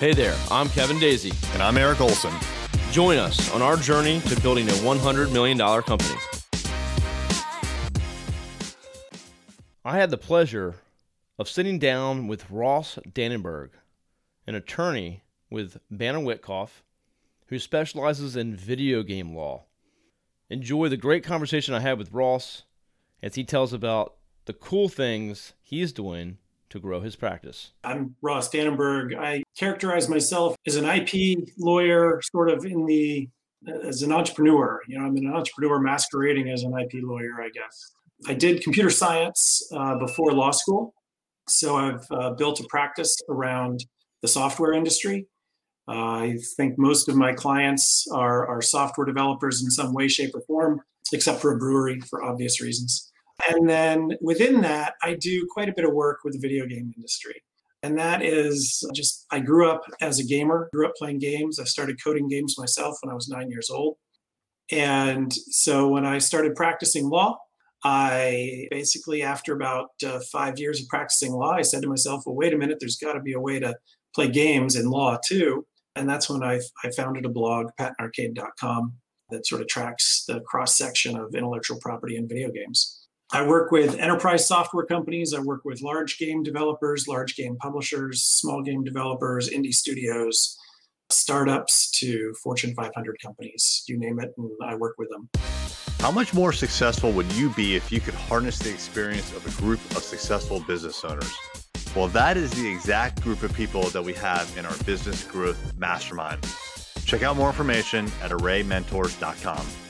Hey there, I'm Kevin Daisey. And I'm Eric Olson. Join us on our journey to building a $100 million company. I had the pleasure of sitting down with Ross Dannenberg, an attorney with Banner Witcoff, who specializes in video game law. Enjoy the great conversation I had with Ross as he tells about the cool things he's doing to grow his practice. I'm Ross Dannenberg. I characterize myself as an IP lawyer, sort of in the as an entrepreneur. You know, I'm an entrepreneur masquerading as an IP lawyer, I guess. I did computer science uh, before law school, so I've uh, built a practice around the software industry. Uh, I think most of my clients are, are software developers in some way, shape, or form, except for a brewery for obvious reasons. And then within that, I do quite a bit of work with the video game industry. And that is just, I grew up as a gamer, grew up playing games. I started coding games myself when I was nine years old. And so when I started practicing law, I basically, after about uh, five years of practicing law, I said to myself, well, wait a minute, there's got to be a way to play games in law too. And that's when I, I founded a blog, patentarcade.com, that sort of tracks the cross section of intellectual property and video games. I work with enterprise software companies. I work with large game developers, large game publishers, small game developers, indie studios, startups to Fortune 500 companies. You name it, and I work with them. How much more successful would you be if you could harness the experience of a group of successful business owners? Well, that is the exact group of people that we have in our business growth mastermind. Check out more information at arraymentors.com.